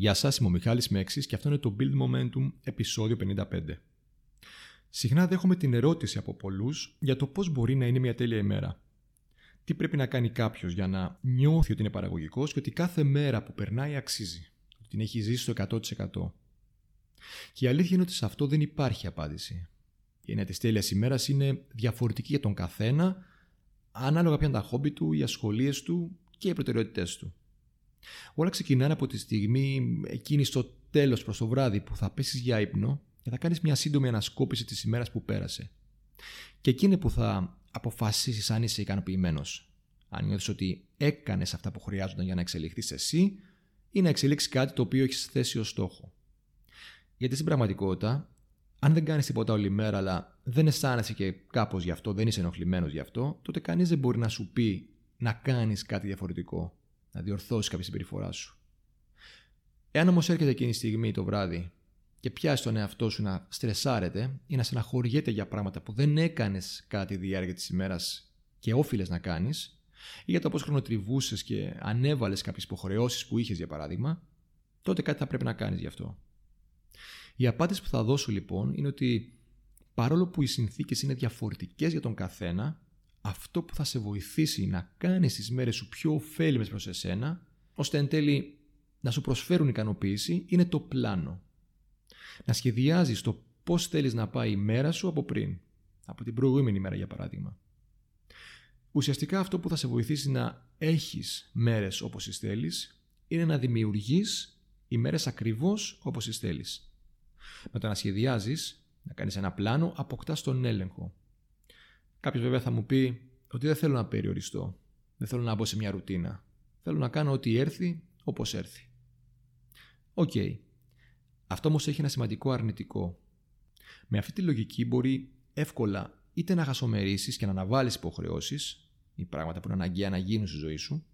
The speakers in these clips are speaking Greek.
Γεια σας, είμαι ο Μιχάλης Μέξης και αυτό είναι το Build Momentum επεισόδιο 55. Συχνά δέχομαι την ερώτηση από πολλούς για το πώς μπορεί να είναι μια τέλεια ημέρα. Τι πρέπει να κάνει κάποιος για να νιώθει ότι είναι παραγωγικός και ότι κάθε μέρα που περνάει αξίζει. Ότι την έχει ζήσει στο 100%. Και η αλήθεια είναι ότι σε αυτό δεν υπάρχει απάντηση. Η έννοια της τέλειας ημέρας είναι διαφορετική για τον καθένα, ανάλογα ποια είναι τα χόμπι του, οι ασχολίες του και οι προτεραιότητές του. Όλα ξεκινάνε από τη στιγμή εκείνη στο τέλος προς το βράδυ που θα πέσεις για ύπνο και θα κάνεις μια σύντομη ανασκόπηση της ημέρας που πέρασε. Και εκείνη που θα αποφασίσεις αν είσαι ικανοποιημένος. Αν νιώθεις ότι έκανες αυτά που χρειάζονταν για να εξελιχθείς εσύ ή να εξελίξεις κάτι το οποίο έχεις θέσει ως στόχο. Γιατί στην πραγματικότητα, αν δεν κάνεις τίποτα όλη μέρα, αλλά δεν αισθάνεσαι και κάπως γι' αυτό, δεν είσαι ενοχλημένος γι' αυτό, τότε κανείς δεν μπορεί να σου πει να κάνεις κάτι διαφορετικό να διορθώσεις κάποια συμπεριφορά σου. Εάν όμως έρχεται εκείνη η στιγμή το βράδυ και πιάσει τον εαυτό σου να στρεσάρεται ή να στεναχωριέται για πράγματα που δεν έκανες κατά τη διάρκεια της ημέρας και όφιλες να κάνεις, ή για το πώς χρονοτριβούσες και ανέβαλες κάποιες υποχρεώσεις που είχες για παράδειγμα, τότε κάτι θα πρέπει να κάνεις γι' αυτό. Η απάντηση που θα δώσω λοιπόν είναι ότι παρόλο που οι συνθήκες είναι διαφορετικές για τον καθένα, αυτό που θα σε βοηθήσει να κάνεις τις μέρες σου πιο ωφέλιμες προς εσένα, ώστε εν τέλει να σου προσφέρουν ικανοποίηση, είναι το πλάνο. Να σχεδιάζεις το πώς θέλεις να πάει η μέρα σου από πριν, από την προηγούμενη μέρα για παράδειγμα. Ουσιαστικά αυτό που θα σε βοηθήσει να έχεις μέρες όπως τις θέλεις, είναι να δημιουργείς οι μέρες ακριβώς όπως τις θέλεις. Με το να σχεδιάζεις, να κάνεις ένα πλάνο, αποκτάς τον έλεγχο Κάποιος βέβαια θα μου πει ότι δεν θέλω να περιοριστώ. Δεν θέλω να μπω σε μια ρουτίνα. Θέλω να κάνω ό,τι έρθει όπως έρθει. Οκ. Αυτό όμως έχει ένα σημαντικό αρνητικό. Με αυτή τη λογική μπορεί εύκολα είτε να χασομερίσεις και να αναβάλεις υποχρεώσεις ή πράγματα που είναι αναγκαία να γίνουν στη ζωή σου,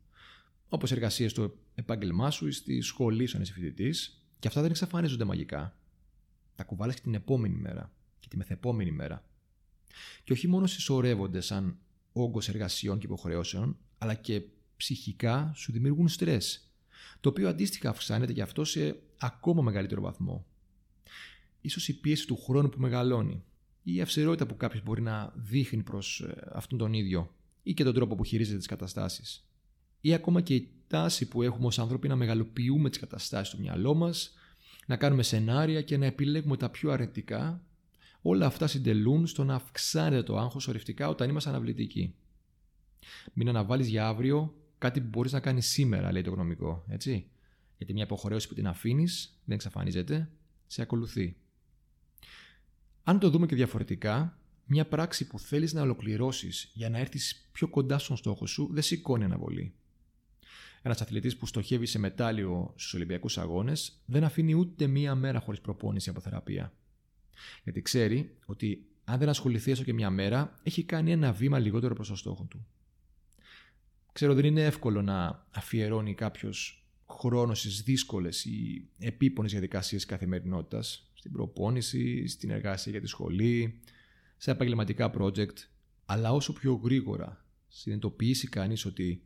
όπως εργασίες στο επάγγελμά σου ή στη σχολή σου αν είσαι φοιτητής, και αυτά δεν εξαφανίζονται μαγικά. Τα κουβάλες και την επόμενη μέρα και τη μεθεπόμενη μέρα και όχι μόνο συσσωρεύονται σαν όγκος εργασιών και υποχρεώσεων, αλλά και ψυχικά σου δημιουργούν στρες, το οποίο αντίστοιχα αυξάνεται γι' αυτό σε ακόμα μεγαλύτερο βαθμό. Ίσως η πίεση του χρόνου που μεγαλώνει, ή η αυσερότητα που κάποιος μπορεί να δείχνει προς ε, αυτόν τον ίδιο, ή και τον τρόπο που χειρίζεται τις καταστάσεις. Ή ακόμα και η τάση που έχουμε ως άνθρωποι να μεγαλοποιούμε τις καταστάσεις στο μυαλό μας, να κάνουμε σενάρια και να επιλέγουμε τα πιο αρνητικά Όλα αυτά συντελούν στο να αυξάνεται το άγχος ορευτικά όταν είμαστε αναβλητικοί. Μην αναβάλεις για αύριο κάτι που μπορείς να κάνεις σήμερα, λέει το γνωμικό. Έτσι. Γιατί μια υποχρέωση που την αφήνεις δεν εξαφανίζεται, σε ακολουθεί. Αν το δούμε και διαφορετικά, μια πράξη που θέλεις να ολοκληρώσεις για να έρθεις πιο κοντά στον στόχο σου δεν σηκώνει αναβολή. Ένας αθλητής που στοχεύει σε μετάλλιο στους Ολυμπιακούς Αγώνες δεν αφήνει ούτε μία μέρα χωρίς προπόνηση από θεραπεία. Γιατί ξέρει ότι αν δεν ασχοληθεί έστω και μια μέρα, έχει κάνει ένα βήμα λιγότερο προς το στόχο του. Ξέρω δεν είναι εύκολο να αφιερώνει κάποιος χρόνος στις δύσκολες ή επίπονες διαδικασίες καθημερινότητας, στην προπόνηση, στην εργασία για τη σχολή, σε επαγγελματικά project, αλλά όσο πιο γρήγορα συνειδητοποιήσει κανείς ότι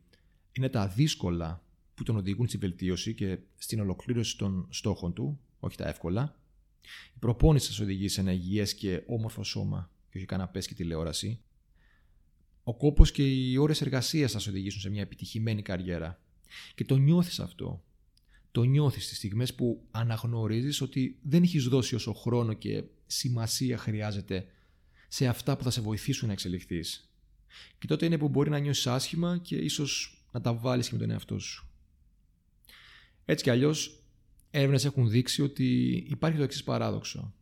είναι τα δύσκολα που τον οδηγούν στη βελτίωση και στην ολοκλήρωση των στόχων του, όχι τα εύκολα, η προπόνηση θα σας οδηγεί σε ένα υγιές και όμορφο σώμα και όχι καναπέ και τηλεόραση. Ο κόπος και οι ώρες εργασίας θα σε οδηγήσουν σε μια επιτυχημένη καριέρα. Και το νιώθεις αυτό. Το νιώθεις στις στιγμές που αναγνωρίζεις ότι δεν έχεις δώσει όσο χρόνο και σημασία χρειάζεται σε αυτά που θα σε βοηθήσουν να εξελιχθείς. Και τότε είναι που μπορεί να νιώσεις άσχημα και ίσως να τα βάλεις και με τον εαυτό σου. Έτσι κι αλλιώς, έρευνες έχουν δείξει ότι υπάρχει το εξής παράδοξο.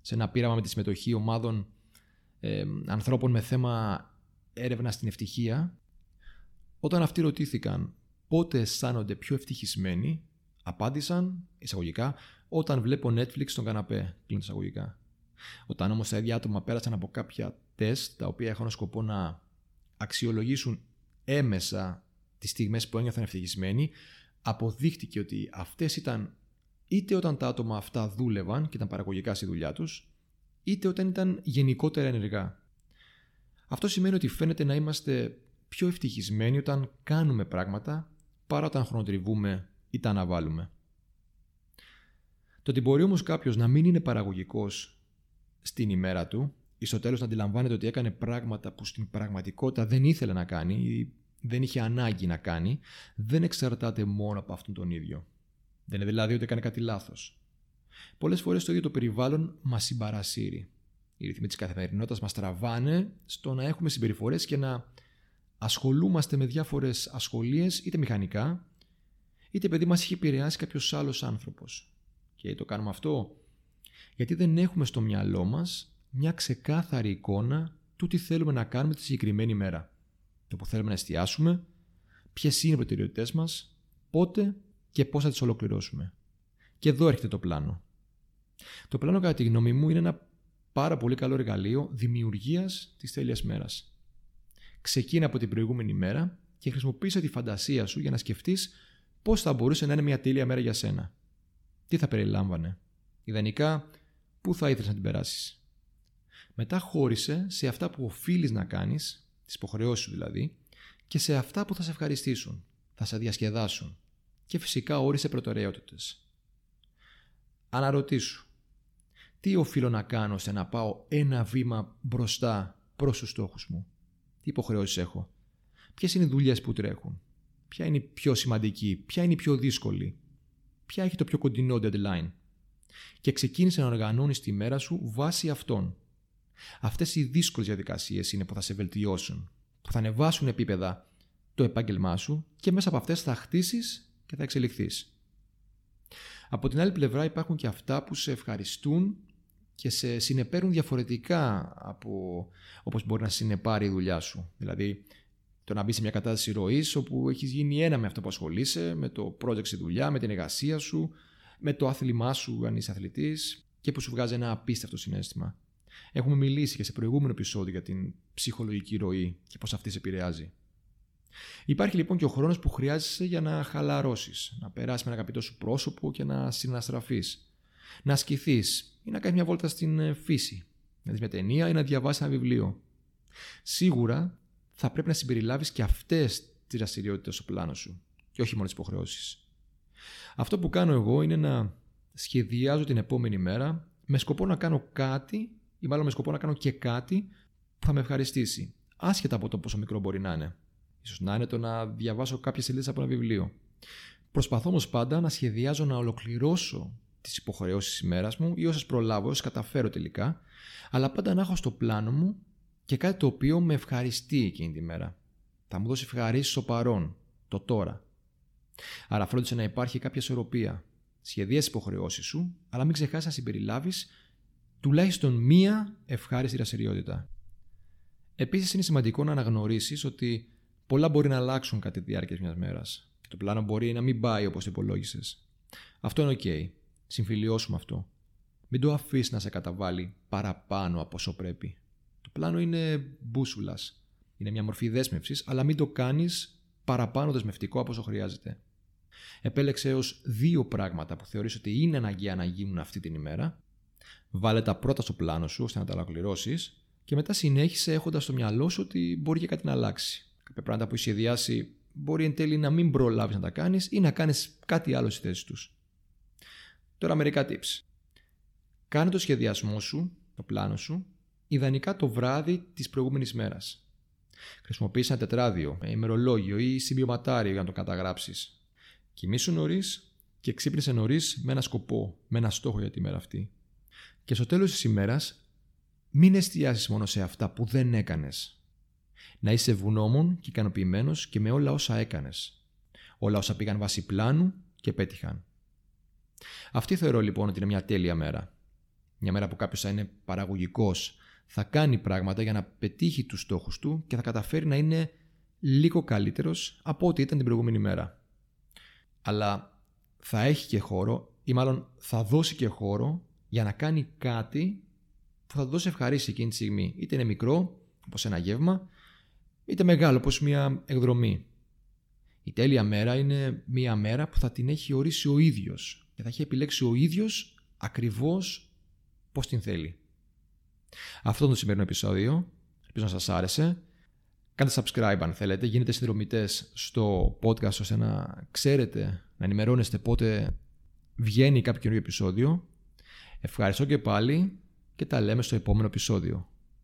Σε ένα πείραμα με τη συμμετοχή ομάδων ε, ανθρώπων με θέμα έρευνα στην ευτυχία, όταν αυτοί ρωτήθηκαν πότε αισθάνονται πιο ευτυχισμένοι, απάντησαν εισαγωγικά όταν βλέπω Netflix στον καναπέ, κλείνω εισαγωγικά. Όταν όμως τα ίδια άτομα πέρασαν από κάποια τεστ τα οποία είχαν σκοπό να αξιολογήσουν έμεσα τις στιγμές που ένιωθαν ευτυχισμένοι, αποδείχτηκε ότι αυτές ήταν είτε όταν τα άτομα αυτά δούλευαν και ήταν παραγωγικά στη δουλειά τους, είτε όταν ήταν γενικότερα ενεργά. Αυτό σημαίνει ότι φαίνεται να είμαστε πιο ευτυχισμένοι όταν κάνουμε πράγματα παρά όταν χρονοτριβούμε ή τα αναβάλουμε. Το ότι μπορεί όμως κάποιος να μην είναι παραγωγικός στην ημέρα του ή στο τέλος να αντιλαμβάνεται ότι έκανε πράγματα που στην πραγματικότητα δεν ήθελε να κάνει ή δεν είχε ανάγκη να κάνει, δεν εξαρτάται μόνο από αυτόν τον ίδιο. Δεν είναι δηλαδή ότι έκανε κάτι λάθος. Πολλές φορές το ίδιο το περιβάλλον μας συμπαρασύρει. Οι ρυθμοί της καθημερινότητας μας τραβάνε στο να έχουμε συμπεριφορές και να ασχολούμαστε με διάφορες ασχολίες, είτε μηχανικά, είτε επειδή μας έχει επηρεάσει κάποιος άλλος άνθρωπος. Και το κάνουμε αυτό γιατί δεν έχουμε στο μυαλό μας μια ξεκάθαρη εικόνα του τι θέλουμε να κάνουμε τη συγκεκριμένη μέρα. Το που θέλουμε να εστιάσουμε, ποιες είναι οι προτεραιότητέ μας, πότε και πώς θα τις ολοκληρώσουμε. Και εδώ έρχεται το πλάνο. Το πλάνο, κατά τη γνώμη μου, είναι ένα πάρα πολύ καλό εργαλείο δημιουργίας της τέλειας μέρας. Ξεκίνα από την προηγούμενη μέρα και χρησιμοποίησε τη φαντασία σου για να σκεφτείς πώς θα μπορούσε να είναι μια τέλεια μέρα για σένα. Τι θα περιλάμβανε; Ιδανικά, πού θα ήθελες να την περάσεις; Μετά χώρισε σε αυτά που οφείλεις να κάνεις, τις υποχρεώσεις σου δηλαδή, και σε αυτά που θα σε ευχαριστήσουν, θα σε διασκεδάσουν. Και φυσικά όρισε προτεραιότητες. Αναρωτήσου, τι οφείλω να κάνω ώστε να πάω ένα βήμα μπροστά προς τους στόχους μου; Τι υποχρεώσεις έχω; Ποιες είναι οι δουλειές που τρέχουν; Ποια είναι η πιο σημαντική; Ποια είναι η πιο δύσκολη; Ποια έχει το πιο κοντινό deadline; Και ξεκίνησε να οργανώνεις τη μέρα σου βάσει αυτών. Αυτές οι δύσκολες διαδικασίες είναι που θα σε βελτιώσουν. Που θα ανεβάσουν επίπεδα το επάγγελμά σου και μέσα από αυτές θα χτίσεις και θα εξελιχθείς. Από την άλλη πλευρά υπάρχουν και αυτά που σε ευχαριστούν και σε συνεπέρουν διαφορετικά από όπως μπορεί να συνεπάρει η δουλειά σου. Δηλαδή, το να μπει σε μια κατάσταση ροής όπου έχεις γίνει ένα με αυτό που ασχολείσαι, με το project στη δουλειά, με την εργασία σου, με το άθλημά σου αν είσαι αθλητής και που σου βγάζει ένα απίστευτο συνέστημα. Έχουμε μιλήσει και σε προηγούμενο επεισόδιο για την ψυχολογική ροή και πώς αυτή σε επηρεάζει. Υπάρχει λοιπόν και ο χρόνος που χρειάζεσαι για να χαλαρώσεις, να περάσεις με ένα αγαπητό σου πρόσωπο και να συναστραφείς, να ασκηθείς ή να κάνεις μια βόλτα στην ε, φύση, να δεις μια ταινία ή να διαβάσεις ένα βιβλίο. Σίγουρα θα πρέπει να συμπεριλάβεις και αυτές τις δραστηριότητες στο πλάνο σου και όχι μόνο τις υποχρεώσεις. Αυτό που κάνω εγώ είναι να σχεδιάζω την επόμενη μέρα με σκοπό να κάνω κάτι ή μάλλον με σκοπό να κάνω και κάτι που θα με ευχαριστήσει, άσχετα από το πόσο μικρό μπορεί να είναι. Ίσως να είναι το να διαβάσω κάποιες σελίδες από ένα βιβλίο. Προσπαθώ όμως πάντα να σχεδιάζω να ολοκληρώσω τις υποχρεώσεις της ημέρας μου ή όσες προλάβω, όσες καταφέρω τελικά, αλλά πάντα να έχω στο πλάνο μου και κάτι το οποίο με ευχαριστεί εκείνη τη μέρα. Θα μου δώσει ευχαρίστηση στο παρόν, το τώρα. Άρα φρόντισε να υπάρχει κάποια ισορροπία. Σχεδίασε τι υποχρεώσεις σου, αλλά μην ξεχάσεις να συμπεριλάβεις τουλάχιστον μία ευχάριστη δραστηριότητα. Επίσης, είναι σημαντικό να αναγνωρίσεις ότι πολλά μπορεί να αλλάξουν κατά τη διάρκεια μιας μέρας και το πλάνο μπορεί να μην πάει όπως υπολόγισες. Αυτό είναι OK. Συμφιλιώσουμε αυτό. Μην το αφήσεις να σε καταβάλει παραπάνω από όσο πρέπει. Το πλάνο είναι μπούσουλας. Είναι μια μορφή δέσμευσης, αλλά μην το κάνεις παραπάνω δεσμευτικό από όσο χρειάζεται. Επέλεξε έως δύο πράγματα που θεωρείς ότι είναι αναγκαία να γίνουν αυτή την ημέρα. Βάλε τα πρώτα στο πλάνο σου ώστε να τα ολοκληρώσεις και μετά συνέχισε έχοντας στο μυαλό σου ότι μπορεί και κάτι να αλλάξει. Κάποια πράγματα που έχει σχεδιάσει μπορεί εν τέλει να μην προλάβεις να τα κάνεις ή να κάνεις κάτι άλλο στη θέση τους. Τώρα μερικά tips. Κάνε το σχεδιασμό σου, το πλάνο σου, ιδανικά το βράδυ της προηγούμενης μέρας. Χρησιμοποίησε ένα τετράδιο, ημερολόγιο ή συμπιωματάριο για να το καταγράψεις. Κοιμήσου νωρίς και ξύπνησε νωρίς με ένα σκοπό, με ένα στόχο για τη μέρα αυτή. Και στο τέλος της ημέρας, μην εστιάσεις μόνο σε αυτά που δεν έκανες. Να είσαι ευγνώμων και ικανοποιημένος και με όλα όσα έκανες. Όλα όσα πήγαν βάσει πλάνου και πέτυχαν. Αυτή θεωρώ λοιπόν ότι είναι μια τέλεια μέρα. Μια μέρα που κάποιος θα είναι παραγωγικός, θα κάνει πράγματα για να πετύχει τους στόχους του και θα καταφέρει να είναι λίγο καλύτερος από ό,τι ήταν την προηγούμενη μέρα. Αλλά θα έχει και χώρο, ή μάλλον θα δώσει και χώρο για να κάνει κάτι που θα δώσει ευχαρίστηση εκείνη τη στιγμή. Είτε είναι μικρό, όπως ένα γεύμα, είτε μεγάλο, όπω μια εκδρομή. Η τέλεια μέρα είναι μια μέρα που θα την έχει ορίσει ο ίδιος και θα έχει επιλέξει ο ίδιος ακριβώς πώς την θέλει. Αυτό είναι το σημερινό επεισόδιο. Ελπίζω να σας άρεσε. Κάντε subscribe αν θέλετε. Γίνετε συνδρομητές στο podcast ώστε να ξέρετε, να ενημερώνεστε πότε βγαίνει κάποιο καινούργιο επεισόδιο. Ευχαριστώ και πάλι και τα λέμε στο επόμενο επεισόδιο.